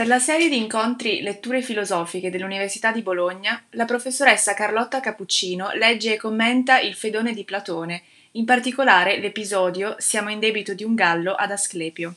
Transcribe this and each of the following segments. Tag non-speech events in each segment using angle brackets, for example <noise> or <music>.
Per la serie di incontri Letture filosofiche dell'Università di Bologna, la professoressa Carlotta Cappuccino legge e commenta il Fedone di Platone, in particolare l'episodio Siamo in debito di un gallo ad Asclepio.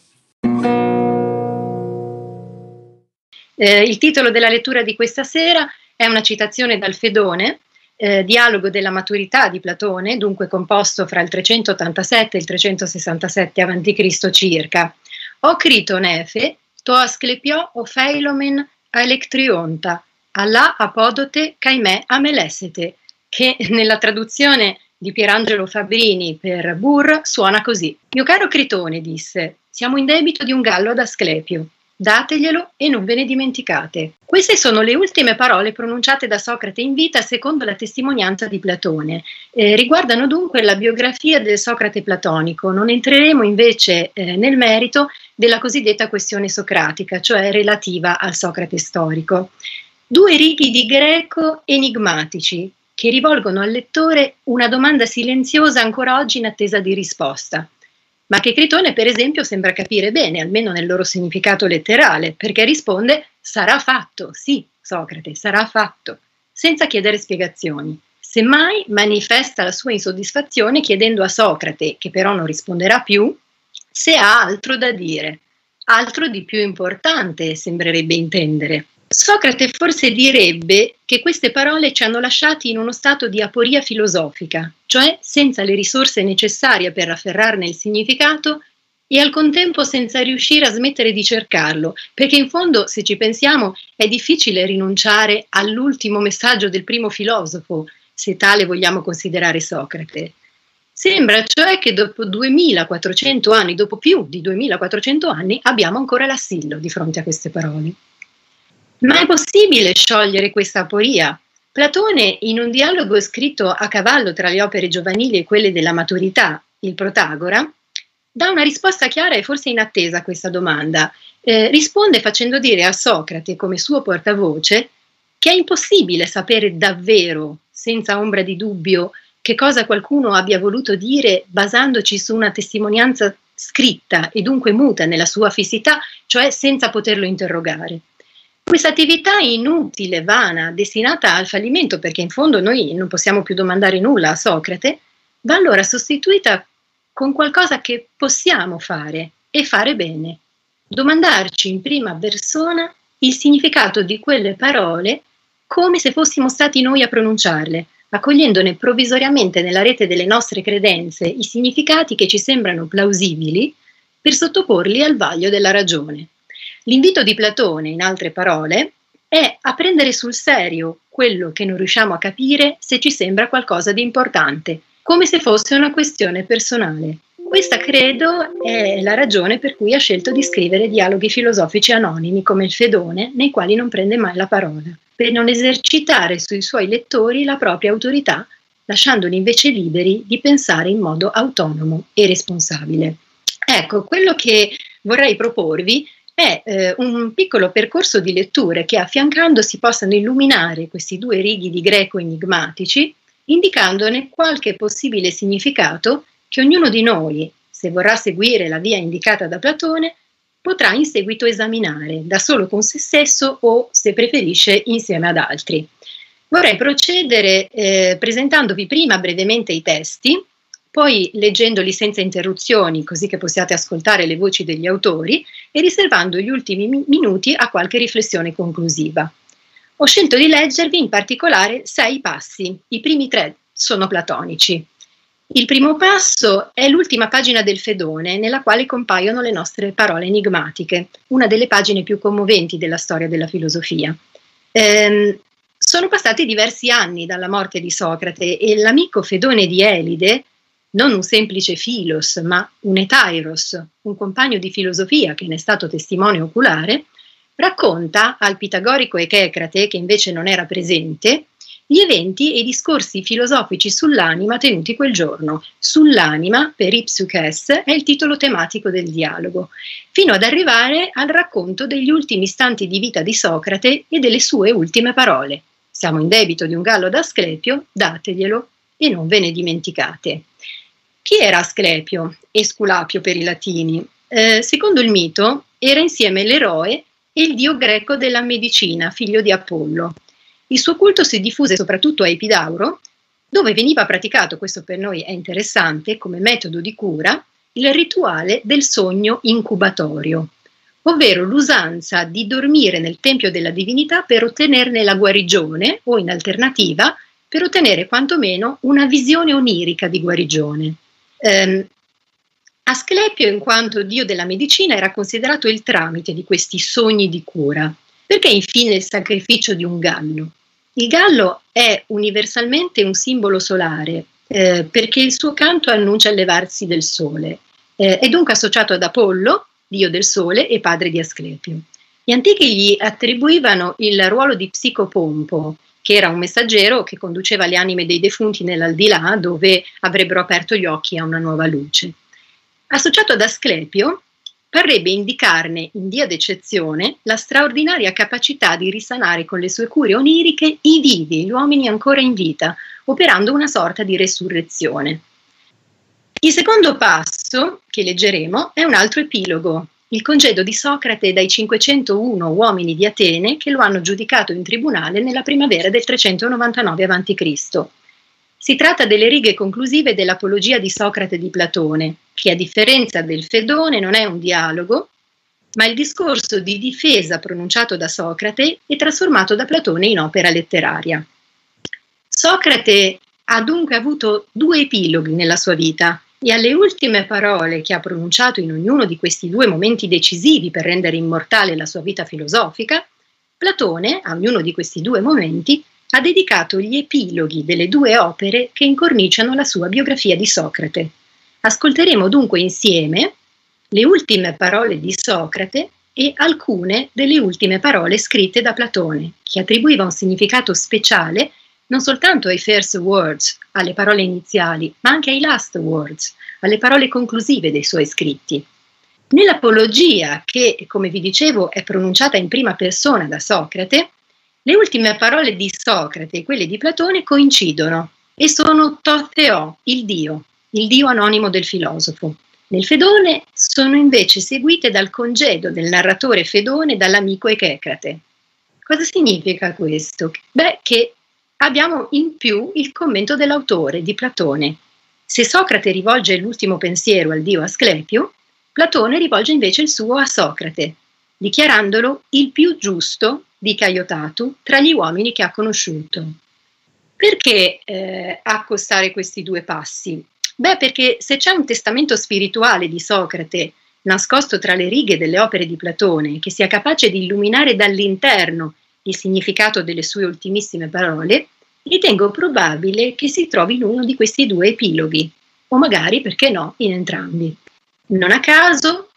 Eh, il titolo della lettura di questa sera è una citazione dal Fedone, eh, dialogo della maturità di Platone, dunque composto fra il 387 e il 367 a.C. circa. O Critonefe, to asclepiò o feilomen a electrionta, Allah apodote caimè a melessete, che <laughs> nella traduzione di Pierangelo Fabrini per Burr suona così. Mio caro Critone, disse, siamo in debito di un gallo ad Asclepio dateglielo e non ve ne dimenticate. Queste sono le ultime parole pronunciate da Socrate in vita secondo la testimonianza di Platone. Eh, riguardano dunque la biografia del Socrate platonico. Non entreremo invece eh, nel merito della cosiddetta questione socratica, cioè relativa al Socrate storico. Due righi di greco enigmatici che rivolgono al lettore una domanda silenziosa ancora oggi in attesa di risposta ma che Critone per esempio sembra capire bene, almeno nel loro significato letterale, perché risponde sarà fatto, sì, Socrate, sarà fatto, senza chiedere spiegazioni. Semmai manifesta la sua insoddisfazione chiedendo a Socrate, che però non risponderà più, se ha altro da dire, altro di più importante, sembrerebbe intendere. Socrate forse direbbe che queste parole ci hanno lasciati in uno stato di aporia filosofica, cioè senza le risorse necessarie per afferrarne il significato e al contempo senza riuscire a smettere di cercarlo, perché in fondo, se ci pensiamo, è difficile rinunciare all'ultimo messaggio del primo filosofo, se tale vogliamo considerare Socrate. Sembra cioè che dopo 2400 anni, dopo più di 2400 anni, abbiamo ancora l'assillo di fronte a queste parole. Ma è possibile sciogliere questa aporia? Platone, in un dialogo scritto a cavallo tra le opere giovanili e quelle della maturità, il Protagora, dà una risposta chiara e forse inattesa a questa domanda. Eh, risponde facendo dire a Socrate, come suo portavoce, che è impossibile sapere davvero, senza ombra di dubbio, che cosa qualcuno abbia voluto dire basandoci su una testimonianza scritta e dunque muta nella sua fissità, cioè senza poterlo interrogare. Questa attività inutile, vana, destinata al fallimento, perché in fondo noi non possiamo più domandare nulla a Socrate, va allora sostituita con qualcosa che possiamo fare e fare bene. Domandarci in prima persona il significato di quelle parole come se fossimo stati noi a pronunciarle, accogliendone provvisoriamente nella rete delle nostre credenze i significati che ci sembrano plausibili per sottoporli al vaglio della ragione. L'invito di Platone, in altre parole, è a prendere sul serio quello che non riusciamo a capire se ci sembra qualcosa di importante, come se fosse una questione personale. Questa credo è la ragione per cui ha scelto di scrivere dialoghi filosofici anonimi come il Fedone, nei quali non prende mai la parola, per non esercitare sui suoi lettori la propria autorità, lasciandoli invece liberi di pensare in modo autonomo e responsabile. Ecco, quello che vorrei proporvi è eh, un piccolo percorso di letture che affiancandosi possano illuminare questi due righi di greco enigmatici, indicandone qualche possibile significato che ognuno di noi, se vorrà seguire la via indicata da Platone, potrà in seguito esaminare da solo con se stesso o, se preferisce, insieme ad altri. Vorrei procedere eh, presentandovi prima brevemente i testi, poi leggendoli senza interruzioni così che possiate ascoltare le voci degli autori e riservando gli ultimi mi- minuti a qualche riflessione conclusiva. Ho scelto di leggervi in particolare sei passi, i primi tre sono platonici. Il primo passo è l'ultima pagina del Fedone, nella quale compaiono le nostre parole enigmatiche, una delle pagine più commoventi della storia della filosofia. Ehm, sono passati diversi anni dalla morte di Socrate e l'amico Fedone di Elide non un semplice filos, ma un etairos, un compagno di filosofia che ne è stato testimone oculare, racconta al pitagorico Echecrate, che invece non era presente, gli eventi e i discorsi filosofici sull'anima tenuti quel giorno. Sull'anima, per Ipsuches, è il titolo tematico del dialogo, fino ad arrivare al racconto degli ultimi istanti di vita di Socrate e delle sue ultime parole. Siamo in debito di un gallo d'Asclepio, dateglielo e non ve ne dimenticate. Chi era Asclepio, Esculapio per i latini? Eh, secondo il mito era insieme l'eroe e il dio greco della medicina, figlio di Apollo. Il suo culto si diffuse soprattutto a Epidauro, dove veniva praticato, questo per noi è interessante, come metodo di cura, il rituale del sogno incubatorio, ovvero l'usanza di dormire nel tempio della divinità per ottenerne la guarigione o in alternativa per ottenere quantomeno una visione onirica di guarigione. Eh, Asclepio, in quanto dio della medicina, era considerato il tramite di questi sogni di cura. Perché infine il sacrificio di un gallo? Il gallo è universalmente un simbolo solare eh, perché il suo canto annuncia il levarsi del sole. Eh, è dunque associato ad Apollo, dio del sole e padre di Asclepio. Gli antichi gli attribuivano il ruolo di psicopompo, che era un messaggero che conduceva le anime dei defunti nell'aldilà dove avrebbero aperto gli occhi a una nuova luce. Associato ad Asclepio, parrebbe indicarne in via d'eccezione la straordinaria capacità di risanare con le sue cure oniriche i vivi, gli uomini ancora in vita, operando una sorta di resurrezione. Il secondo passo che leggeremo è un altro epilogo, il congedo di Socrate dai 501 uomini di Atene che lo hanno giudicato in tribunale nella primavera del 399 a.C. Si tratta delle righe conclusive dell'Apologia di Socrate di Platone, che a differenza del Fedone non è un dialogo, ma il discorso di difesa pronunciato da Socrate e trasformato da Platone in opera letteraria. Socrate ha dunque avuto due epiloghi nella sua vita e alle ultime parole che ha pronunciato in ognuno di questi due momenti decisivi per rendere immortale la sua vita filosofica, Platone, a ognuno di questi due momenti, ha dedicato gli epiloghi delle due opere che incorniciano la sua biografia di Socrate. Ascolteremo dunque insieme le ultime parole di Socrate e alcune delle ultime parole scritte da Platone, che attribuiva un significato speciale non soltanto ai first words, alle parole iniziali, ma anche ai last words, alle parole conclusive dei suoi scritti. Nell'apologia, che come vi dicevo è pronunciata in prima persona da Socrate, le ultime parole di Socrate e quelle di Platone coincidono e sono Totheo, il Dio, il Dio anonimo del filosofo. Nel Fedone sono invece seguite dal congedo del narratore Fedone dall'amico Echecrate. Cosa significa questo? Beh, che abbiamo in più il commento dell'autore, di Platone. Se Socrate rivolge l'ultimo pensiero al dio Asclepio, Platone rivolge invece il suo a Socrate, dichiarandolo il più giusto di Caiotatu tra gli uomini che ha conosciuto. Perché eh, accostare questi due passi? Beh, perché se c'è un testamento spirituale di Socrate nascosto tra le righe delle opere di Platone, che sia capace di illuminare dall'interno il significato delle sue ultimissime parole, ritengo probabile che si trovi in uno di questi due epiloghi, o magari, perché no, in entrambi. Non a caso,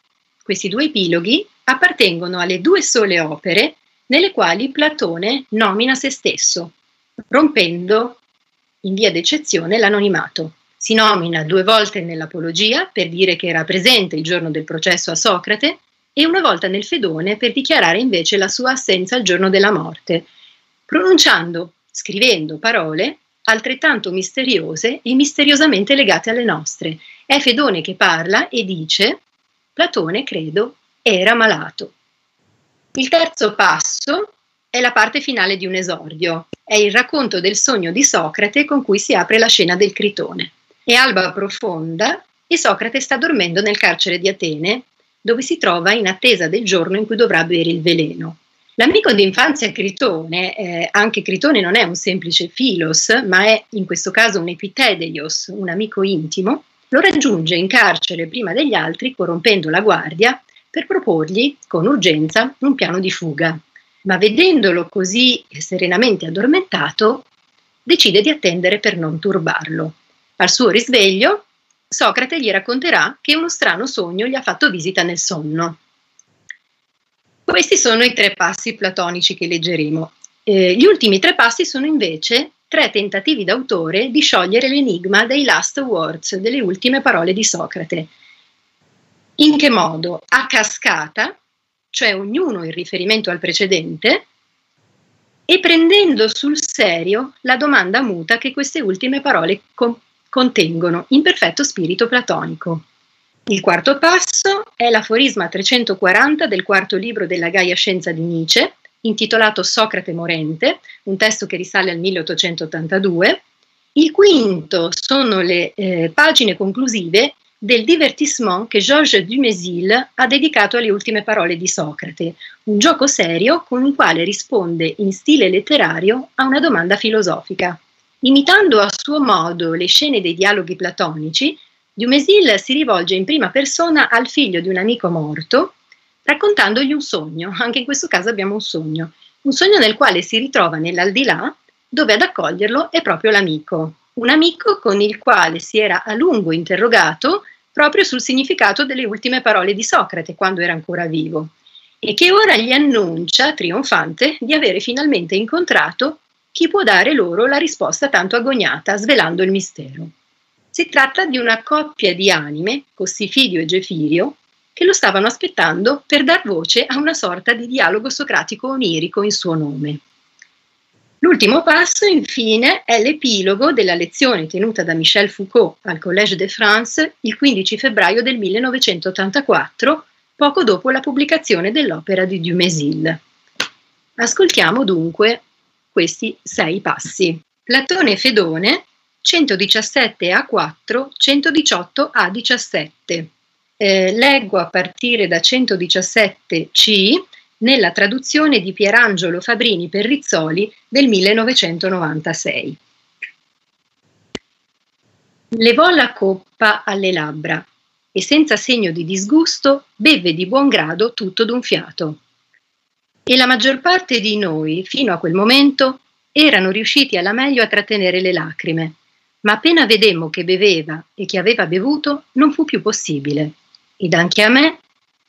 questi due epiloghi appartengono alle due sole opere nelle quali Platone nomina se stesso, rompendo in via d'eccezione l'anonimato. Si nomina due volte nell'Apologia per dire che era presente il giorno del processo a Socrate e una volta nel Fedone per dichiarare invece la sua assenza al giorno della morte, pronunciando scrivendo parole altrettanto misteriose e misteriosamente legate alle nostre. È Fedone che parla e dice, Platone, credo, era malato. Il terzo passo è la parte finale di un esordio, è il racconto del sogno di Socrate con cui si apre la scena del Critone. È alba profonda e Socrate sta dormendo nel carcere di Atene, dove si trova in attesa del giorno in cui dovrà bere il veleno. L'amico d'infanzia Critone, eh, anche Critone non è un semplice filos, ma è in questo caso un epitedeios, un amico intimo, lo raggiunge in carcere prima degli altri, corrompendo la guardia, per proporgli, con urgenza, un piano di fuga. Ma vedendolo così serenamente addormentato, decide di attendere per non turbarlo. Al suo risveglio, Socrate gli racconterà che uno strano sogno gli ha fatto visita nel sonno. Questi sono i tre passi platonici che leggeremo. Eh, gli ultimi tre passi sono invece tre tentativi d'autore di sciogliere l'enigma dei last words, delle ultime parole di Socrate. In che modo? A cascata, cioè ognuno in riferimento al precedente, e prendendo sul serio la domanda muta che queste ultime parole con- contengono, in perfetto spirito platonico. Il quarto passo è l'aforisma 340 del quarto libro della Gaia Scienza di Nietzsche, intitolato Socrate morente, un testo che risale al 1882. Il quinto sono le eh, pagine conclusive del divertissement che Georges Dumézil ha dedicato alle ultime parole di Socrate, un gioco serio con il quale risponde in stile letterario a una domanda filosofica. Imitando a suo modo le scene dei dialoghi platonici, Dumézil si rivolge in prima persona al figlio di un amico morto, raccontandogli un sogno, <laughs> anche in questo caso abbiamo un sogno, un sogno nel quale si ritrova nell'aldilà, dove ad accoglierlo è proprio l'amico, un amico con il quale si era a lungo interrogato proprio sul significato delle ultime parole di Socrate quando era ancora vivo e che ora gli annuncia, trionfante, di avere finalmente incontrato chi può dare loro la risposta tanto agognata, svelando il mistero. Si tratta di una coppia di anime, Cossifidio e Gefirio, che lo stavano aspettando per dar voce a una sorta di dialogo socratico onirico in suo nome. L'ultimo passo, infine, è l'epilogo della lezione tenuta da Michel Foucault al Collège de France il 15 febbraio del 1984, poco dopo la pubblicazione dell'opera di Dumézil. Ascoltiamo dunque questi sei passi. Platone e Fedone 117 a 4, 118 a 17. Eh, leggo a partire da 117 C nella traduzione di Pierangelo Fabrini per Rizzoli del 1996. Levò la coppa alle labbra e senza segno di disgusto beve di buon grado tutto d'un fiato. E la maggior parte di noi, fino a quel momento, erano riusciti alla meglio a trattenere le lacrime ma appena vedemmo che beveva e che aveva bevuto, non fu più possibile. Ed anche a me,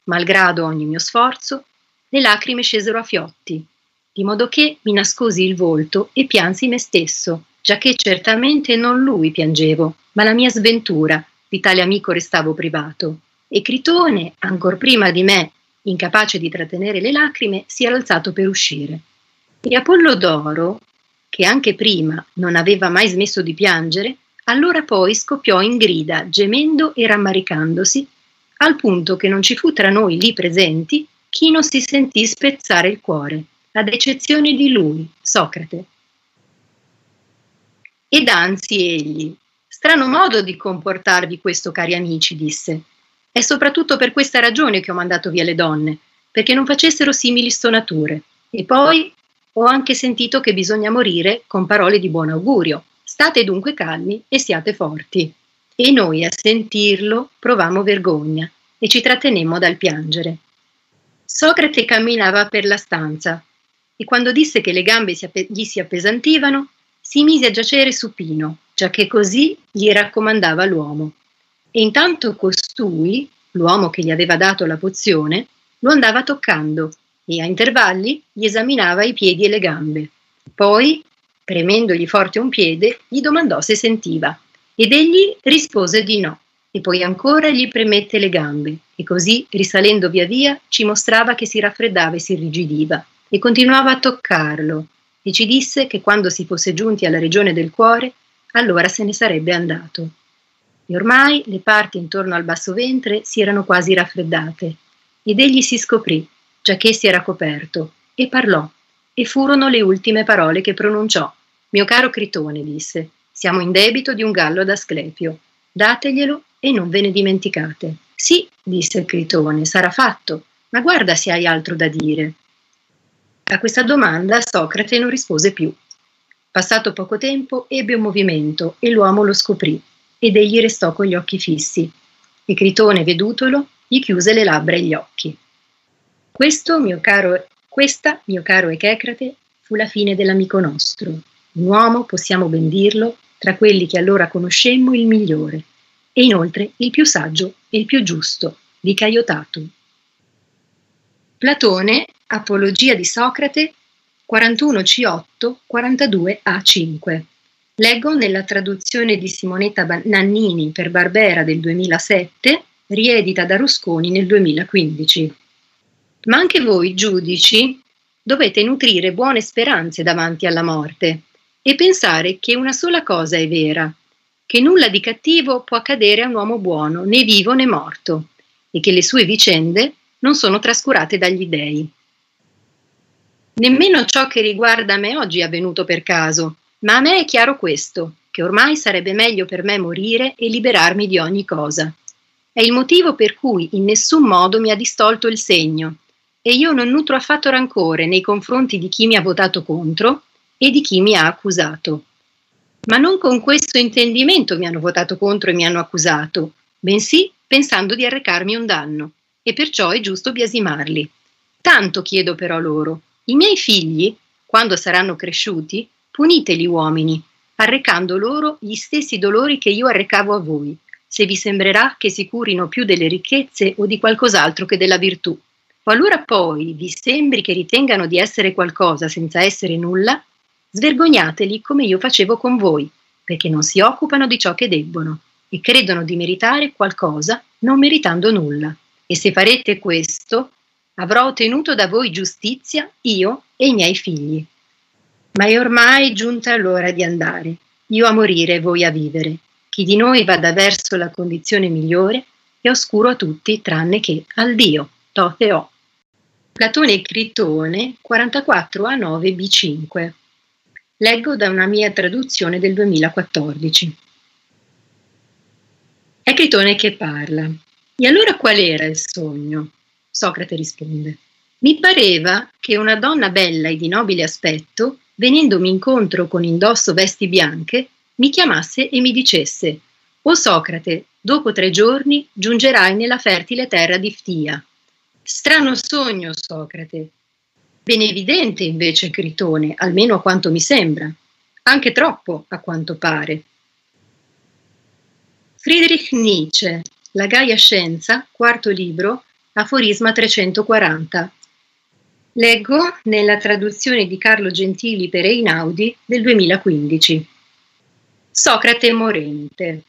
malgrado ogni mio sforzo, le lacrime scesero a fiotti, di modo che mi nascosi il volto e piansi me stesso, giacché certamente non lui piangevo, ma la mia sventura, di tale amico restavo privato. E Critone, ancor prima di me, incapace di trattenere le lacrime, si era alzato per uscire. E Apollodoro, che anche prima non aveva mai smesso di piangere, allora poi scoppiò in grida, gemendo e rammaricandosi, al punto che non ci fu tra noi lì presenti chi non si sentì spezzare il cuore, ad eccezione di lui, Socrate. Ed anzi egli, strano modo di comportarvi questo, cari amici, disse. È soprattutto per questa ragione che ho mandato via le donne, perché non facessero simili stonature. E poi ho anche sentito che bisogna morire con parole di buon augurio. State dunque calmi e siate forti. E noi a sentirlo provammo vergogna e ci trattenemmo dal piangere. Socrate camminava per la stanza e quando disse che le gambe gli si appesantivano, si mise a giacere supino, giacché così gli raccomandava l'uomo. E intanto costui, l'uomo che gli aveva dato la pozione, lo andava toccando e a intervalli gli esaminava i piedi e le gambe. Poi, premendogli forte un piede, gli domandò se sentiva ed egli rispose di no e poi ancora gli premette le gambe e così, risalendo via via, ci mostrava che si raffreddava e si irrigidiva e continuava a toccarlo e ci disse che quando si fosse giunti alla regione del cuore, allora se ne sarebbe andato. E ormai le parti intorno al basso ventre si erano quasi raffreddate ed egli si scoprì giacché si era coperto, e parlò, e furono le ultime parole che pronunciò. Mio caro Critone, disse, siamo in debito di un gallo ad Asclepio. Dateglielo e non ve ne dimenticate. Sì, disse Critone, sarà fatto, ma guarda se hai altro da dire. A questa domanda Socrate non rispose più. Passato poco tempo ebbe un movimento e l'uomo lo scoprì, ed egli restò con gli occhi fissi. E Critone, vedutolo, gli chiuse le labbra e gli occhi. Questo, mio caro, questa, mio caro Echecrate, fu la fine dell'amico nostro. Un uomo, possiamo ben dirlo, tra quelli che allora conoscemmo il migliore, e inoltre il più saggio e il più giusto, di Caiotatum. Platone, Apologia di Socrate, 41C8, 42A5. Leggo nella traduzione di Simonetta Nannini per Barbera del 2007, riedita da Rusconi nel 2015 ma anche voi, giudici, dovete nutrire buone speranze davanti alla morte e pensare che una sola cosa è vera, che nulla di cattivo può accadere a un uomo buono, né vivo né morto, e che le sue vicende non sono trascurate dagli dèi. Nemmeno ciò che riguarda me oggi è avvenuto per caso, ma a me è chiaro questo, che ormai sarebbe meglio per me morire e liberarmi di ogni cosa. È il motivo per cui in nessun modo mi ha distolto il segno, e io non nutro affatto rancore nei confronti di chi mi ha votato contro e di chi mi ha accusato. Ma non con questo intendimento mi hanno votato contro e mi hanno accusato, bensì pensando di arrecarmi un danno, e perciò è giusto biasimarli. Tanto chiedo però loro, i miei figli, quando saranno cresciuti, puniteli uomini, arrecando loro gli stessi dolori che io arrecavo a voi, se vi sembrerà che si curino più delle ricchezze o di qualcos'altro che della virtù. Qualora poi vi sembri che ritengano di essere qualcosa senza essere nulla, svergognateli come io facevo con voi, perché non si occupano di ciò che debbono e credono di meritare qualcosa non meritando nulla. E se farete questo, avrò ottenuto da voi giustizia io e i miei figli. Ma è ormai giunta l'ora di andare, io a morire e voi a vivere. Chi di noi vada verso la condizione migliore è oscuro a tutti tranne che al Dio, Toteo. Platone e Critone 44A9 B5. Leggo da una mia traduzione del 2014. È Critone che parla. E allora qual era il sogno? Socrate risponde. Mi pareva che una donna bella e di nobile aspetto, venendomi incontro con indosso vesti bianche, mi chiamasse e mi dicesse O Socrate, dopo tre giorni giungerai nella fertile terra di Ftia. Strano sogno, Socrate. Ben evidente invece Critone, almeno a quanto mi sembra. Anche troppo, a quanto pare. Friedrich Nietzsche, La Gaia Scienza, quarto libro, Aforisma 340. Leggo nella traduzione di Carlo Gentili per Einaudi del 2015. Socrate morente.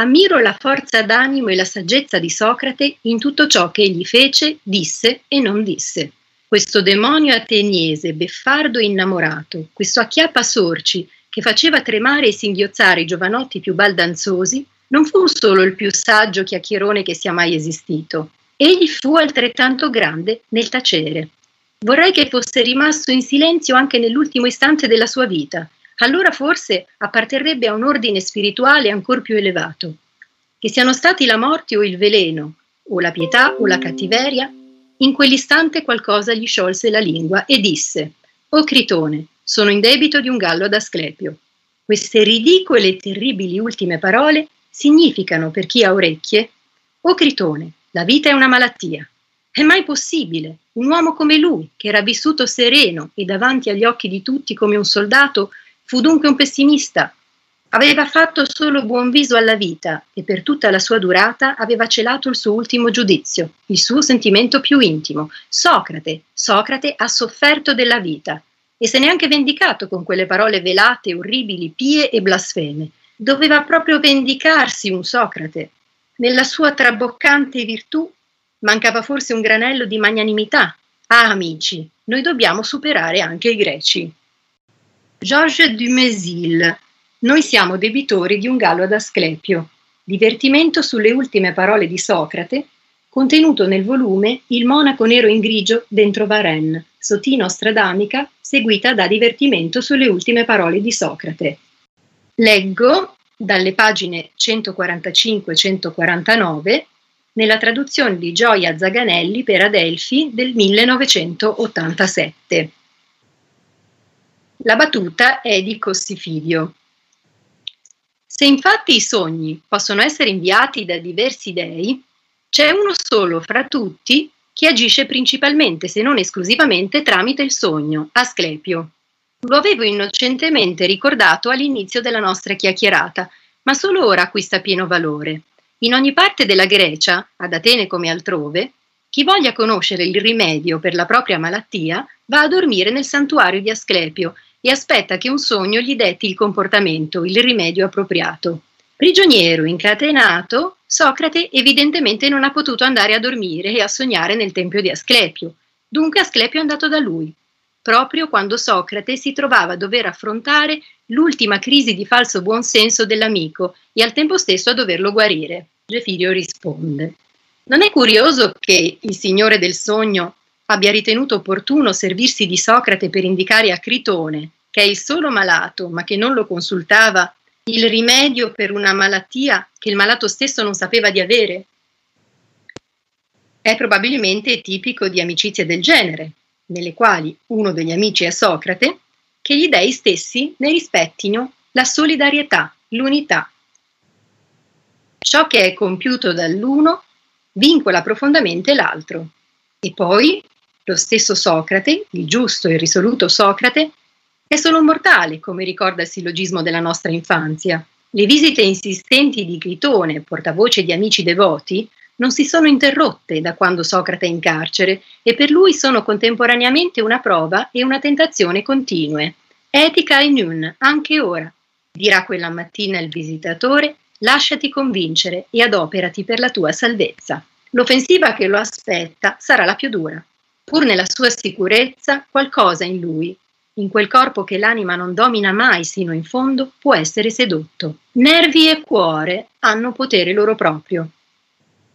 Ammiro la forza d'animo e la saggezza di Socrate in tutto ciò che egli fece, disse e non disse. Questo demonio ateniese, beffardo e innamorato, questo acchiappa sorci che faceva tremare e singhiozzare i giovanotti più baldanzosi, non fu solo il più saggio chiacchierone che sia mai esistito, egli fu altrettanto grande nel tacere. Vorrei che fosse rimasto in silenzio anche nell'ultimo istante della sua vita, allora forse apparterrebbe a un ordine spirituale ancor più elevato. Che siano stati la morte o il veleno, o la pietà o la cattiveria, in quell'istante qualcosa gli sciolse la lingua e disse: O Critone, sono in debito di un gallo ad Asclepio. Queste ridicole e terribili ultime parole significano per chi ha orecchie, o Critone, la vita è una malattia. È mai possibile? Un uomo come lui, che era vissuto sereno e davanti agli occhi di tutti come un soldato, fu dunque un pessimista. Aveva fatto solo buon viso alla vita e per tutta la sua durata aveva celato il suo ultimo giudizio, il suo sentimento più intimo. Socrate, Socrate ha sofferto della vita e se n'è anche vendicato con quelle parole velate, orribili, pie e blasfeme. Doveva proprio vendicarsi un Socrate. Nella sua traboccante virtù mancava forse un granello di magnanimità. Ah, amici, noi dobbiamo superare anche i greci. Georges Dumézil. Noi siamo debitori di un gallo ad Asclepio. Divertimento sulle ultime parole di Socrate, contenuto nel volume Il monaco nero in grigio dentro Varennes, Sotino Stradamica, seguita da Divertimento sulle ultime parole di Socrate. Leggo dalle pagine 145-149 nella traduzione di Gioia Zaganelli per Adelphi del 1987. La battuta è di Cossifidio. Se infatti i sogni possono essere inviati da diversi dei, c'è uno solo fra tutti che agisce principalmente, se non esclusivamente, tramite il sogno, Asclepio. Lo avevo innocentemente ricordato all'inizio della nostra chiacchierata, ma solo ora acquista pieno valore. In ogni parte della Grecia, ad Atene come altrove, chi voglia conoscere il rimedio per la propria malattia va a dormire nel santuario di Asclepio e aspetta che un sogno gli detti il comportamento, il rimedio appropriato. Prigioniero, incatenato, Socrate evidentemente non ha potuto andare a dormire e a sognare nel tempio di Asclepio. Dunque Asclepio è andato da lui. proprio quando Socrate si trovava a dover affrontare l'ultima crisi di falso buonsenso dell'amico e al tempo stesso a doverlo guarire. Gefirio risponde. Non è curioso che il signore del sogno abbia ritenuto opportuno servirsi di Socrate per indicare a Critone, che è il solo malato, ma che non lo consultava, il rimedio per una malattia che il malato stesso non sapeva di avere? È probabilmente tipico di amicizie del genere, nelle quali uno degli amici è Socrate, che gli dei stessi ne rispettino la solidarietà, l'unità. Ciò che è compiuto dall'uno vincola profondamente l'altro. E poi lo stesso Socrate, il giusto e risoluto Socrate, è solo un mortale, come ricorda il sillogismo della nostra infanzia. Le visite insistenti di Critone, portavoce di amici devoti, non si sono interrotte da quando Socrate è in carcere e per lui sono contemporaneamente una prova e una tentazione continue. Etica e nun, anche ora, dirà quella mattina il visitatore, lasciati convincere e adoperati per la tua salvezza. L'offensiva che lo aspetta sarà la più dura. Pur nella sua sicurezza, qualcosa in lui, in quel corpo che l'anima non domina mai sino in fondo, può essere sedotto. Nervi e cuore hanno potere loro proprio.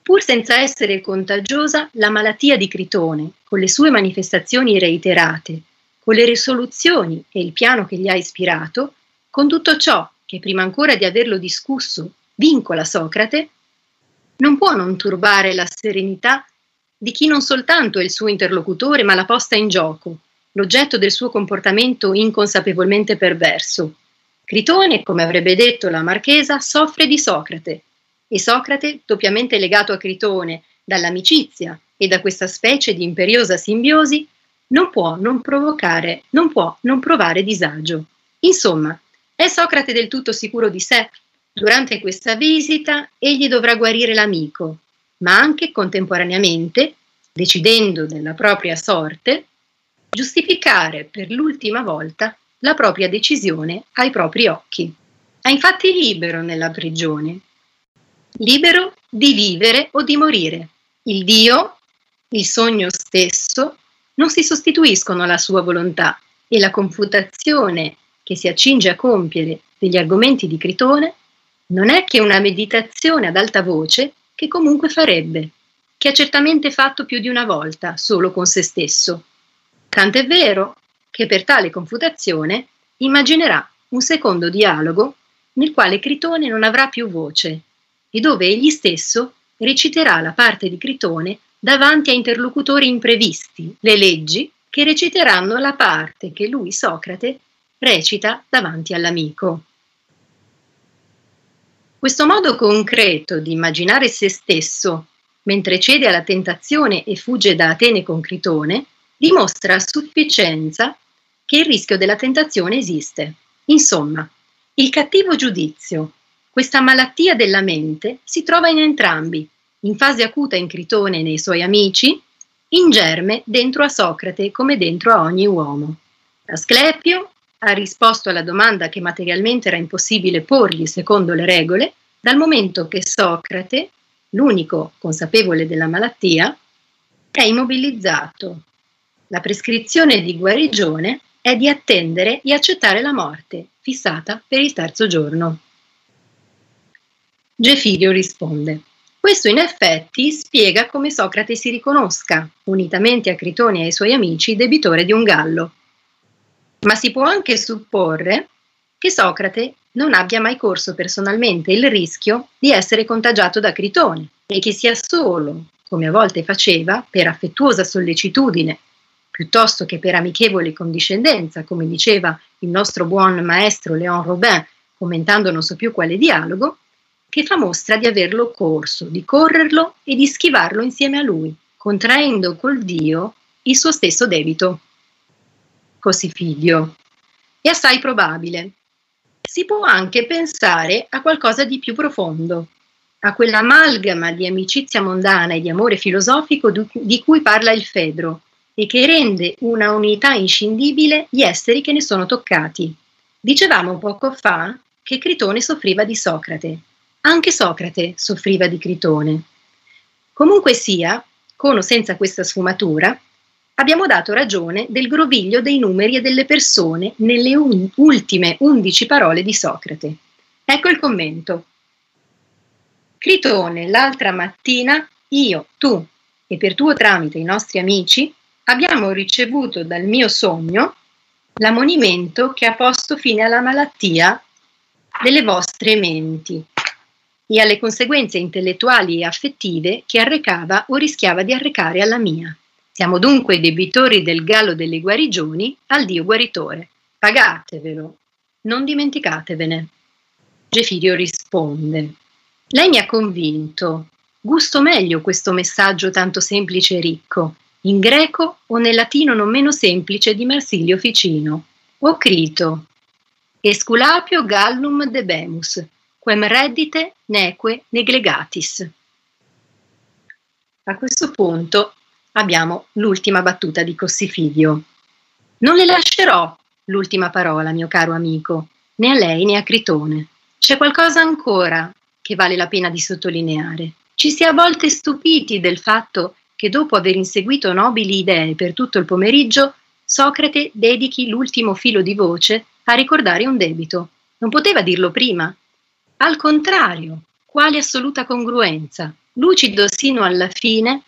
Pur senza essere contagiosa, la malattia di Critone, con le sue manifestazioni reiterate, con le risoluzioni e il piano che gli ha ispirato, con tutto ciò che prima ancora di averlo discusso vincola Socrate, non può non turbare la serenità di chi non soltanto è il suo interlocutore, ma la posta in gioco, l'oggetto del suo comportamento inconsapevolmente perverso. Critone, come avrebbe detto la marchesa, soffre di Socrate, e Socrate, doppiamente legato a Critone dall'amicizia e da questa specie di imperiosa simbiosi, non può non provocare, non può non provare disagio. Insomma, è Socrate del tutto sicuro di sé? Durante questa visita egli dovrà guarire l'amico, ma anche contemporaneamente, decidendo della propria sorte, giustificare per l'ultima volta la propria decisione ai propri occhi. È infatti libero nella prigione libero di vivere o di morire. Il Dio, il sogno stesso, non si sostituiscono alla sua volontà e la confutazione che si accinge a compiere degli argomenti di Critone non è che una meditazione ad alta voce che comunque farebbe, che ha certamente fatto più di una volta solo con se stesso. Tant'è vero che per tale confutazione immaginerà un secondo dialogo nel quale Critone non avrà più voce e dove egli stesso reciterà la parte di Critone davanti a interlocutori imprevisti, le leggi, che reciteranno la parte che lui, Socrate, recita davanti all'amico. Questo modo concreto di immaginare se stesso mentre cede alla tentazione e fugge da Atene con Critone dimostra a sufficienza che il rischio della tentazione esiste. Insomma, il cattivo giudizio questa malattia della mente si trova in entrambi, in fase acuta in Critone e nei suoi amici, in germe dentro a Socrate come dentro a ogni uomo. Asclepio ha risposto alla domanda che materialmente era impossibile porgli secondo le regole, dal momento che Socrate, l'unico consapevole della malattia, è immobilizzato. La prescrizione di guarigione è di attendere e accettare la morte, fissata per il terzo giorno. Gefidio risponde. Questo in effetti spiega come Socrate si riconosca, unitamente a Critone e ai suoi amici, debitore di un gallo. Ma si può anche supporre che Socrate non abbia mai corso personalmente il rischio di essere contagiato da Critone e che sia solo, come a volte faceva, per affettuosa sollecitudine, piuttosto che per amichevole condiscendenza, come diceva il nostro buon maestro Léon Robin, commentando non so più quale dialogo, che fa mostra di averlo corso, di correrlo e di schivarlo insieme a lui, contraendo col Dio il suo stesso debito. Così figlio. È assai probabile. Si può anche pensare a qualcosa di più profondo, a quell'amalgama di amicizia mondana e di amore filosofico di cui parla il Fedro e che rende una unità inscindibile gli esseri che ne sono toccati. Dicevamo poco fa che Critone soffriva di Socrate anche Socrate soffriva di Critone. Comunque sia, con o senza questa sfumatura, abbiamo dato ragione del groviglio dei numeri e delle persone nelle un- ultime undici parole di Socrate. Ecco il commento. Critone, l'altra mattina, io, tu e per tuo tramite i nostri amici abbiamo ricevuto dal mio sogno l'ammonimento che ha posto fine alla malattia delle vostre menti e alle conseguenze intellettuali e affettive che arrecava o rischiava di arrecare alla mia. Siamo dunque debitori del gallo delle guarigioni al Dio guaritore. Pagatevelo, non dimenticatevene. Gefirio risponde: Lei mi ha convinto. Gusto meglio questo messaggio tanto semplice e ricco, in greco o nel latino non meno semplice di Marsilio Ficino. O Crito, Esculapio gallum debemus, quem reddite neque neglegatis. A questo punto abbiamo l'ultima battuta di Cossifidio. Non le lascerò l'ultima parola, mio caro amico, né a lei né a Critone. C'è qualcosa ancora che vale la pena di sottolineare. Ci si è a volte stupiti del fatto che dopo aver inseguito nobili idee per tutto il pomeriggio, Socrate dedichi l'ultimo filo di voce a ricordare un debito. Non poteva dirlo prima. Al contrario, quale assoluta congruenza. Lucido sino alla fine,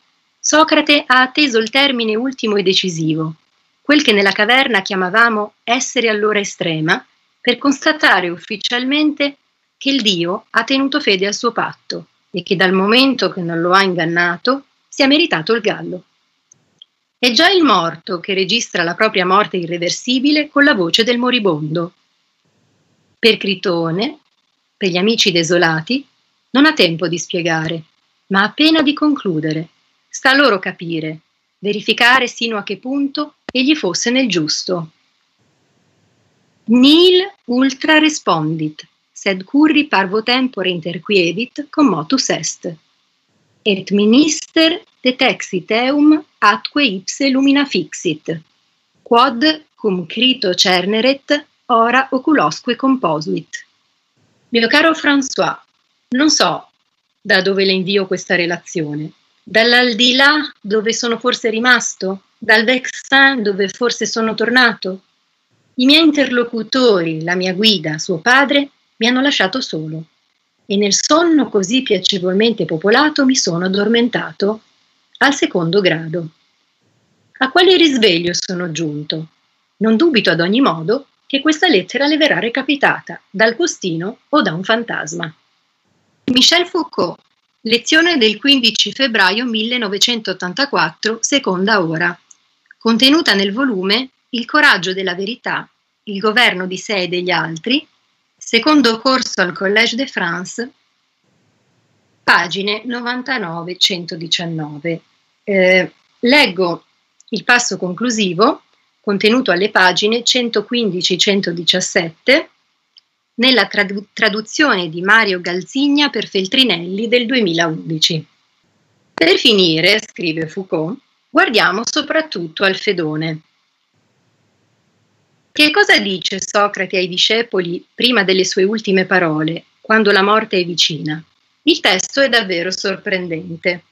Socrate ha atteso il termine ultimo e decisivo, quel che nella caverna chiamavamo essere all'ora estrema, per constatare ufficialmente che il Dio ha tenuto fede al suo patto e che dal momento che non lo ha ingannato si è meritato il gallo. È già il morto che registra la propria morte irreversibile con la voce del moribondo. Per Critone, per gli amici desolati, non ha tempo di spiegare, ma appena di concludere. Sta a loro capire, verificare sino a che punto egli fosse nel giusto. Nil ultra respondit, sed curri parvo tempore interquiedit commotus est. Et minister detexit eum atque ipse lumina fixit, quod cum crito cerneret ora oculosque composuit. Mio caro François, non so da dove le invio questa relazione, Dall'aldilà dove sono forse rimasto? Dal Vexin dove forse sono tornato? I miei interlocutori, la mia guida, suo padre, mi hanno lasciato solo e nel sonno così piacevolmente popolato mi sono addormentato al secondo grado. A quale risveglio sono giunto? Non dubito ad ogni modo che questa lettera le verrà recapitata dal postino o da un fantasma. Michel Foucault Lezione del 15 febbraio 1984, seconda ora. Contenuta nel volume Il coraggio della verità, il governo di sé e degli altri, secondo corso al Collège de France, pagine 99-119. Eh, leggo il passo conclusivo contenuto alle pagine 115-117 nella tradu- traduzione di Mario Galzigna per Feltrinelli del 2011. Per finire, scrive Foucault, guardiamo soprattutto al Fedone. Che cosa dice Socrate ai discepoli prima delle sue ultime parole, quando la morte è vicina? Il testo è davvero sorprendente.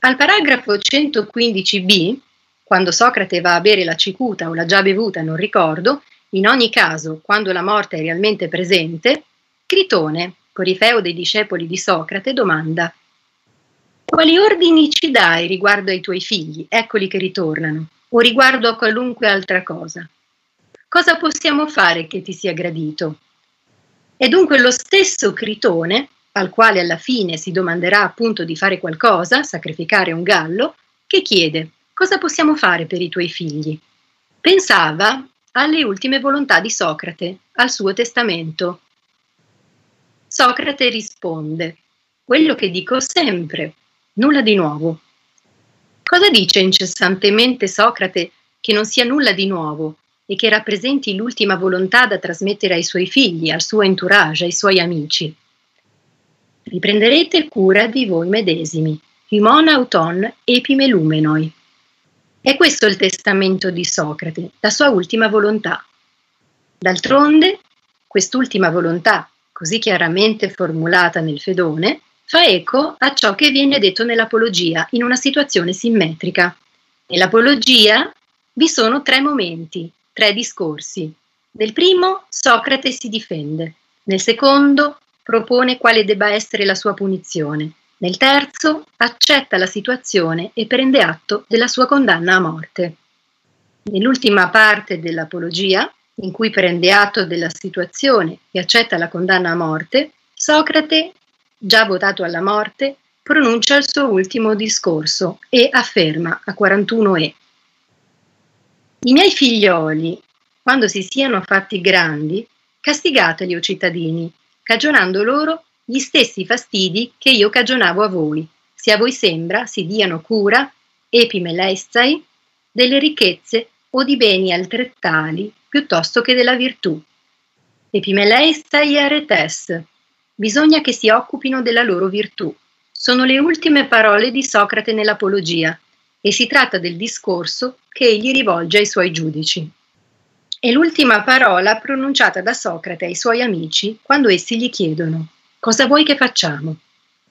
Al paragrafo 115b, quando Socrate va a bere la cicuta o l'ha già bevuta, non ricordo, in ogni caso, quando la morte è realmente presente, Critone, corifeo dei discepoli di Socrate, domanda quali ordini ci dai riguardo ai tuoi figli, eccoli che ritornano, o riguardo a qualunque altra cosa? Cosa possiamo fare che ti sia gradito? È dunque lo stesso Critone, al quale alla fine si domanderà appunto di fare qualcosa, sacrificare un gallo, che chiede cosa possiamo fare per i tuoi figli. Pensava, alle ultime volontà di Socrate, al suo testamento. Socrate risponde, quello che dico sempre, nulla di nuovo. Cosa dice incessantemente Socrate che non sia nulla di nuovo e che rappresenti l'ultima volontà da trasmettere ai suoi figli, al suo entourage, ai suoi amici? Riprenderete cura di voi medesimi, humon auton epimelumenoi. È questo il testamento di Socrate, la sua ultima volontà. D'altronde, quest'ultima volontà, così chiaramente formulata nel Fedone, fa eco a ciò che viene detto nell'Apologia in una situazione simmetrica. Nell'Apologia vi sono tre momenti, tre discorsi. Nel primo Socrate si difende, nel secondo propone quale debba essere la sua punizione, nel terzo accetta la situazione e prende atto della sua condanna a morte. Nell'ultima parte dell'Apologia, in cui prende atto della situazione e accetta la condanna a morte, Socrate, già votato alla morte, pronuncia il suo ultimo discorso e afferma a 41e I miei figlioli, quando si siano fatti grandi, castigateli, o cittadini, cagionando loro gli stessi fastidi che io cagionavo a voi, se a voi sembra si diano cura, epimeleistai, delle ricchezze o di beni altrettali piuttosto che della virtù. Epimeleistai aretes, bisogna che si occupino della loro virtù. Sono le ultime parole di Socrate nell'Apologia e si tratta del discorso che egli rivolge ai suoi giudici. È l'ultima parola pronunciata da Socrate ai suoi amici quando essi gli chiedono Cosa vuoi che facciamo?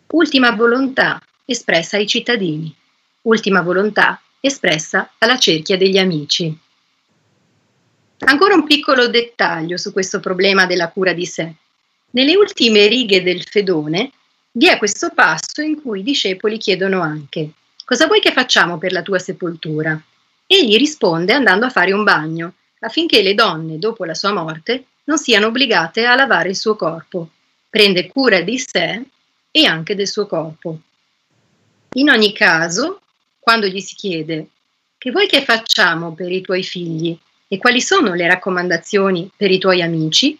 Ultima volontà espressa ai cittadini. Ultima volontà espressa alla cerchia degli amici. Ancora un piccolo dettaglio su questo problema della cura di sé. Nelle ultime righe del Fedone vi è questo passo in cui i discepoli chiedono anche cosa vuoi che facciamo per la tua sepoltura? Egli risponde andando a fare un bagno, affinché le donne, dopo la sua morte, non siano obbligate a lavare il suo corpo. Prende cura di sé e anche del suo corpo. In ogni caso, quando gli si chiede che vuoi che facciamo per i tuoi figli e quali sono le raccomandazioni per i tuoi amici,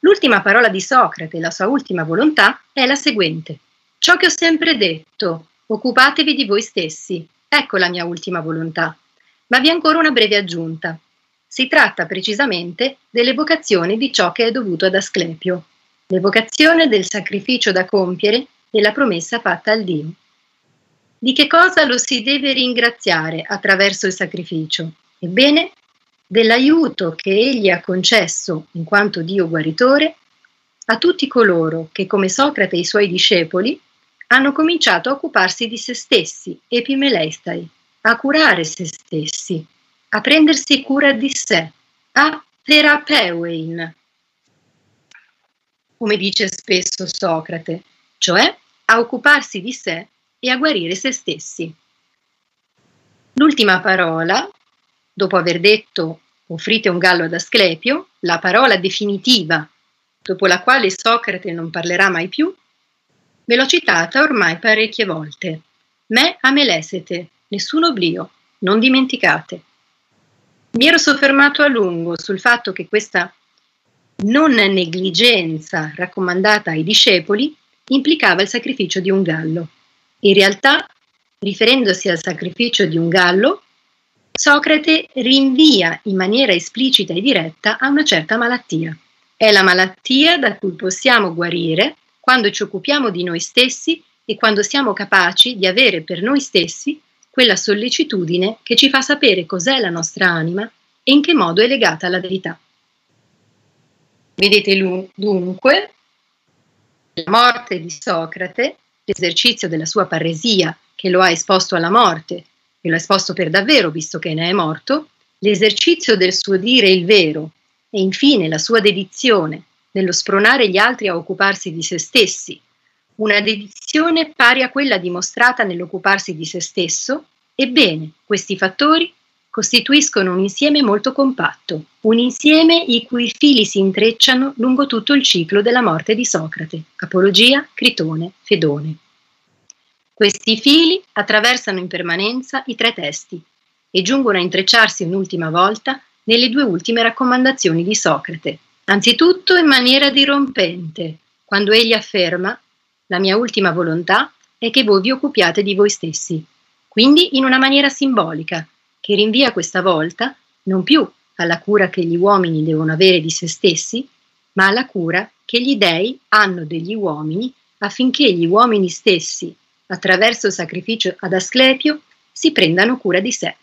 l'ultima parola di Socrate, la sua ultima volontà, è la seguente. Ciò che ho sempre detto, occupatevi di voi stessi, ecco la mia ultima volontà. Ma vi è ancora una breve aggiunta. Si tratta precisamente dell'evocazione di ciò che è dovuto ad Asclepio, l'evocazione del sacrificio da compiere e la promessa fatta al Dio. Di che cosa lo si deve ringraziare attraverso il sacrificio? Ebbene, dell'aiuto che egli ha concesso in quanto Dio guaritore a tutti coloro che, come Socrate e i suoi discepoli, hanno cominciato a occuparsi di se stessi, epimeleistai, a curare se stessi, a prendersi cura di sé, a terapeuein, come dice spesso Socrate, cioè a occuparsi di sé e a guarire se stessi. L'ultima parola, dopo aver detto offrite un gallo ad Asclepio, la parola definitiva, dopo la quale Socrate non parlerà mai più, ve l'ho citata ormai parecchie volte. Me amelesete, nessun oblio, non dimenticate. Mi ero soffermato a lungo sul fatto che questa non negligenza raccomandata ai discepoli implicava il sacrificio di un gallo. In realtà, riferendosi al sacrificio di un gallo, Socrate rinvia in maniera esplicita e diretta a una certa malattia. È la malattia da cui possiamo guarire quando ci occupiamo di noi stessi e quando siamo capaci di avere per noi stessi quella sollecitudine che ci fa sapere cos'è la nostra anima e in che modo è legata alla verità. Vedete dunque, la morte di Socrate, l'esercizio della sua paresia che lo ha esposto alla morte, e lo ha esposto per davvero visto che ne è morto, l'esercizio del suo dire il vero e infine la sua dedizione nello spronare gli altri a occuparsi di se stessi, una dedizione pari a quella dimostrata nell'occuparsi di se stesso, ebbene, questi fattori costituiscono un insieme molto compatto, un insieme i cui fili si intrecciano lungo tutto il ciclo della morte di Socrate, Apologia, Critone, Fedone. Questi fili attraversano in permanenza i tre testi e giungono a intrecciarsi un'ultima volta nelle due ultime raccomandazioni di Socrate, anzitutto in maniera dirompente, quando egli afferma la mia ultima volontà è che voi vi occupiate di voi stessi, quindi in una maniera simbolica, che rinvia questa volta non più alla cura che gli uomini devono avere di se stessi, ma alla cura che gli dei hanno degli uomini affinché gli uomini stessi, attraverso il sacrificio ad Asclepio, si prendano cura di sé.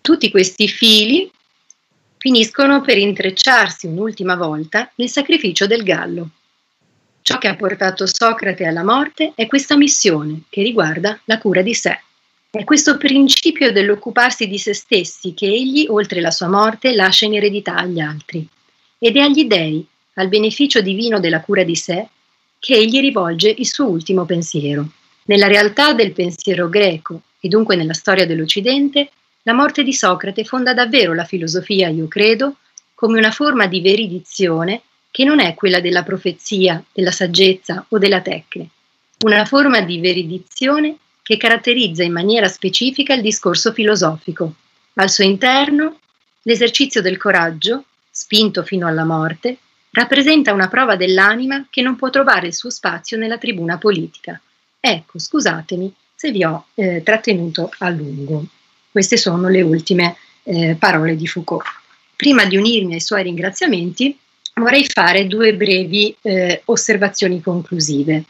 Tutti questi fili finiscono per intrecciarsi un'ultima volta nel sacrificio del gallo. Ciò che ha portato Socrate alla morte è questa missione che riguarda la cura di sé. È questo principio dell'occuparsi di se stessi che egli, oltre la sua morte, lascia in eredità agli altri. Ed è agli dèi, al beneficio divino della cura di sé, che egli rivolge il suo ultimo pensiero. Nella realtà del pensiero greco e dunque nella storia dell'Occidente, la morte di Socrate fonda davvero la filosofia, io credo, come una forma di veridizione che non è quella della profezia, della saggezza o della tecne, una forma di veridizione che caratterizza in maniera specifica il discorso filosofico. Al suo interno, l'esercizio del coraggio, spinto fino alla morte, rappresenta una prova dell'anima che non può trovare il suo spazio nella tribuna politica. Ecco, scusatemi se vi ho eh, trattenuto a lungo. Queste sono le ultime eh, parole di Foucault. Prima di unirmi ai suoi ringraziamenti, vorrei fare due brevi eh, osservazioni conclusive.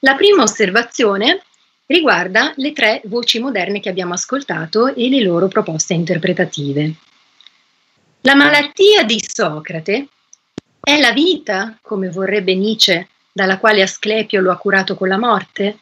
La prima osservazione riguarda le tre voci moderne che abbiamo ascoltato e le loro proposte interpretative. La malattia di Socrate è la vita, come vorrebbe Nietzsche, dalla quale Asclepio lo ha curato con la morte?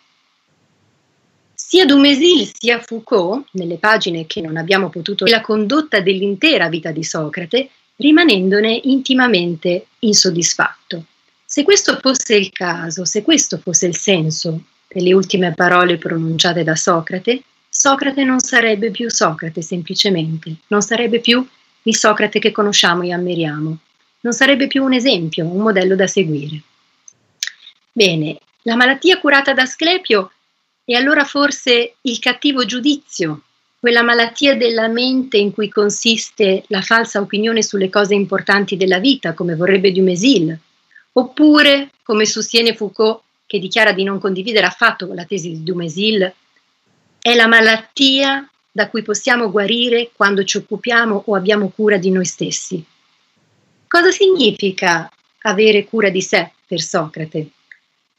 Sia Dumézil sia Foucault, nelle pagine che non abbiamo potuto, la condotta dell'intera vita di Socrate, rimanendone intimamente insoddisfatto. Se questo fosse il caso, se questo fosse il senso delle ultime parole pronunciate da Socrate, Socrate non sarebbe più Socrate semplicemente, non sarebbe più il Socrate che conosciamo e ammiriamo, non sarebbe più un esempio, un modello da seguire. Bene, la malattia curata da Asclepio è allora forse il cattivo giudizio, quella malattia della mente in cui consiste la falsa opinione sulle cose importanti della vita, come vorrebbe Dumézil, oppure, come sostiene Foucault, che dichiara di non condividere affatto la tesi di Dumézil, è la malattia da cui possiamo guarire quando ci occupiamo o abbiamo cura di noi stessi. Cosa significa avere cura di sé per Socrate?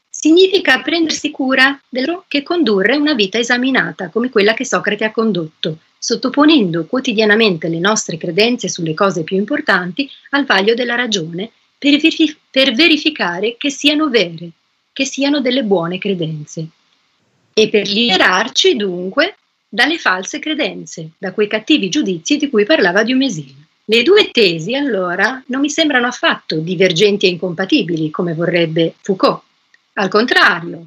Significa prendersi cura dello che condurre una vita esaminata come quella che Socrate ha condotto, sottoponendo quotidianamente le nostre credenze sulle cose più importanti al vaglio della ragione per verificare che siano vere, che siano delle buone credenze. E per liberarci dunque dalle false credenze, da quei cattivi giudizi di cui parlava Diomesino. Le due tesi allora non mi sembrano affatto divergenti e incompatibili, come vorrebbe Foucault. Al contrario,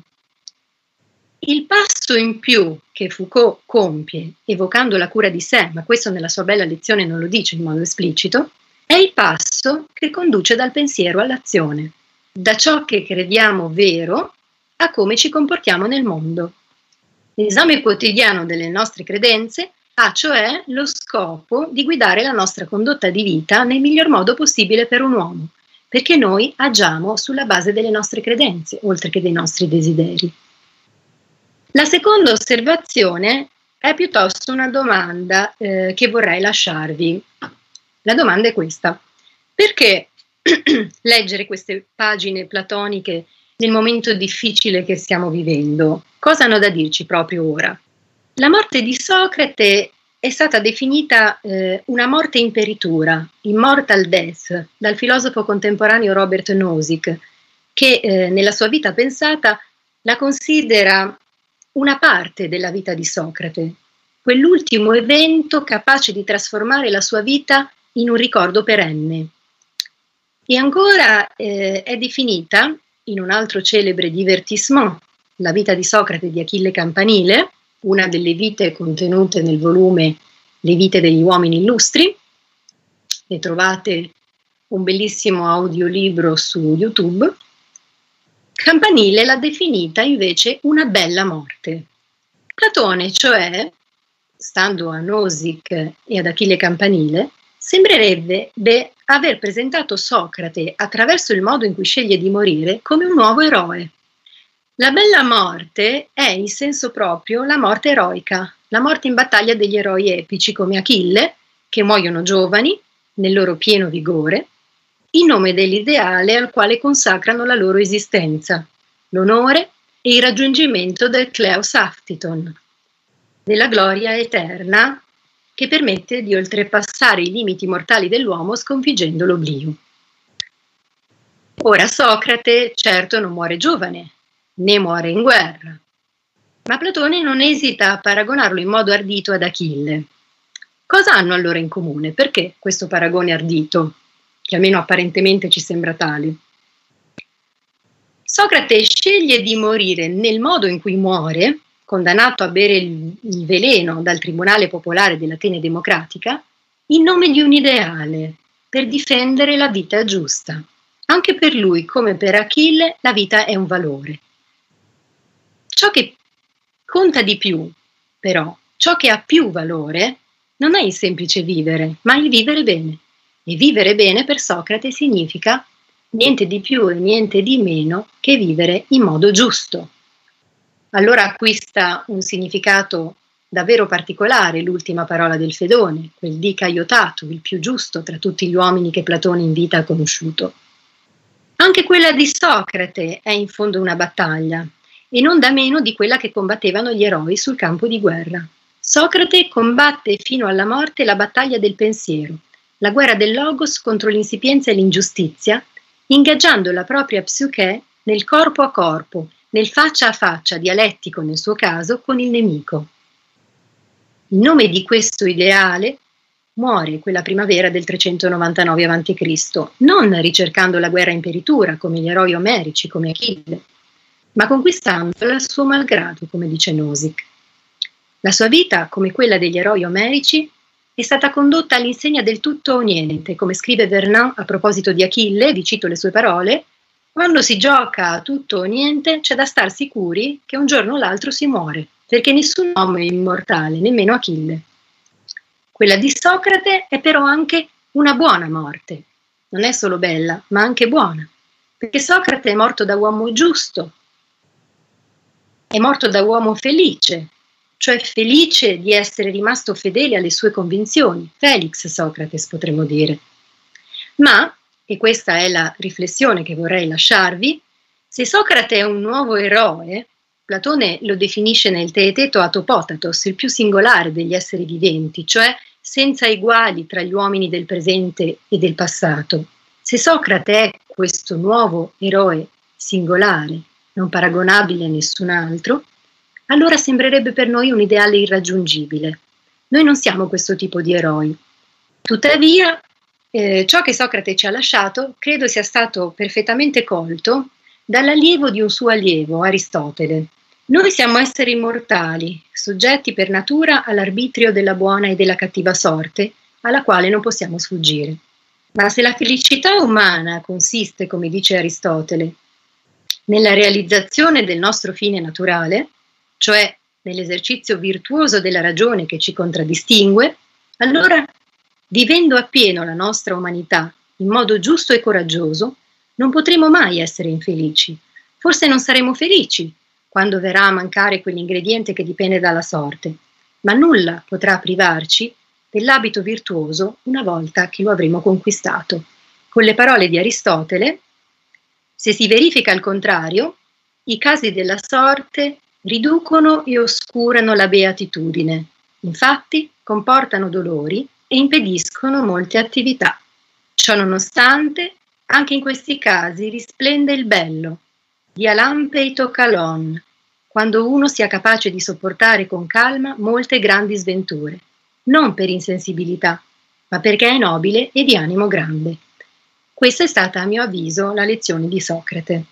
il passo in più che Foucault compie, evocando la cura di sé, ma questo nella sua bella lezione non lo dice in modo esplicito, è il passo che conduce dal pensiero all'azione, da ciò che crediamo vero a come ci comportiamo nel mondo. L'esame quotidiano delle nostre credenze ha cioè lo scopo di guidare la nostra condotta di vita nel miglior modo possibile per un uomo, perché noi agiamo sulla base delle nostre credenze, oltre che dei nostri desideri. La seconda osservazione è piuttosto una domanda eh, che vorrei lasciarvi. La domanda è questa. Perché <clears throat> leggere queste pagine platoniche nel momento difficile che stiamo vivendo. Cosa hanno da dirci proprio ora? La morte di Socrate è stata definita eh, una morte in peritura, immortal death, dal filosofo contemporaneo Robert Nozick, che eh, nella sua vita pensata la considera una parte della vita di Socrate, quell'ultimo evento capace di trasformare la sua vita in un ricordo perenne. E ancora eh, è definita in un altro celebre divertissement, La vita di Socrate di Achille Campanile, una delle vite contenute nel volume Le vite degli uomini illustri. Ne trovate un bellissimo audiolibro su YouTube. Campanile l'ha definita invece una bella morte. Platone, cioè, stando a Nozick e ad Achille Campanile, sembrerebbe aver presentato Socrate attraverso il modo in cui sceglie di morire come un nuovo eroe. La bella morte è in senso proprio la morte eroica, la morte in battaglia degli eroi epici come Achille, che muoiono giovani, nel loro pieno vigore, in nome dell'ideale al quale consacrano la loro esistenza, l'onore e il raggiungimento del Cleos Aftiton, della gloria eterna che permette di oltrepassare i limiti mortali dell'uomo sconfiggendo l'oblio. Ora Socrate certo non muore giovane, né muore in guerra. Ma Platone non esita a paragonarlo in modo ardito ad Achille. Cosa hanno allora in comune? Perché questo paragone ardito, che almeno apparentemente ci sembra tale? Socrate sceglie di morire nel modo in cui muore, condannato a bere il, il veleno dal Tribunale Popolare dell'Atene Democratica, in nome di un ideale, per difendere la vita giusta. Anche per lui, come per Achille, la vita è un valore. Ciò che conta di più, però, ciò che ha più valore, non è il semplice vivere, ma il vivere bene. E vivere bene per Socrate significa niente di più e niente di meno che vivere in modo giusto. Allora acquista un significato davvero particolare l'ultima parola del Fedone, quel di Caiotato, il più giusto tra tutti gli uomini che Platone in vita ha conosciuto. Anche quella di Socrate è in fondo una battaglia, e non da meno di quella che combattevano gli eroi sul campo di guerra. Socrate combatte fino alla morte la battaglia del pensiero, la guerra del logos contro l'insipienza e l'ingiustizia, ingaggiando la propria psiche nel corpo a corpo, nel faccia a faccia, dialettico nel suo caso, con il nemico. In nome di questo ideale muore quella primavera del 399 a.C., non ricercando la guerra in peritura come gli eroi omerici, come Achille, ma conquistandola a suo malgrado, come dice Nozick. La sua vita, come quella degli eroi omerici, è stata condotta all'insegna del tutto o niente, come scrive Vernon a proposito di Achille, vi cito le sue parole, quando si gioca tutto o niente c'è da star sicuri che un giorno o l'altro si muore, perché nessun uomo è immortale, nemmeno Achille. Quella di Socrate è però anche una buona morte, non è solo bella, ma anche buona, perché Socrate è morto da uomo giusto, è morto da uomo felice, cioè felice di essere rimasto fedele alle sue convinzioni, Felix Socrates potremmo dire. Ma, e questa è la riflessione che vorrei lasciarvi, se Socrate è un nuovo eroe, Platone lo definisce nel Teeteto Atopotatos, il più singolare degli esseri viventi, cioè senza eguali tra gli uomini del presente e del passato. Se Socrate è questo nuovo eroe singolare, non paragonabile a nessun altro, allora sembrerebbe per noi un ideale irraggiungibile. Noi non siamo questo tipo di eroi. Tuttavia, eh, ciò che Socrate ci ha lasciato credo sia stato perfettamente colto dall'allievo di un suo allievo, Aristotele. Noi siamo esseri mortali, soggetti per natura all'arbitrio della buona e della cattiva sorte, alla quale non possiamo sfuggire. Ma se la felicità umana consiste, come dice Aristotele, nella realizzazione del nostro fine naturale, cioè nell'esercizio virtuoso della ragione che ci contraddistingue, allora, vivendo appieno la nostra umanità in modo giusto e coraggioso, non potremo mai essere infelici. Forse non saremo felici quando verrà a mancare quell'ingrediente che dipende dalla sorte, ma nulla potrà privarci dell'abito virtuoso una volta che lo avremo conquistato. Con le parole di Aristotele, se si verifica il contrario, i casi della sorte riducono e oscurano la beatitudine, infatti comportano dolori e impediscono molte attività. Ciò nonostante, anche in questi casi risplende il bello, di Alampei Calon, quando uno sia capace di sopportare con calma molte grandi sventure, non per insensibilità, ma perché è nobile e di animo grande. Questa è stata, a mio avviso, la lezione di Socrate.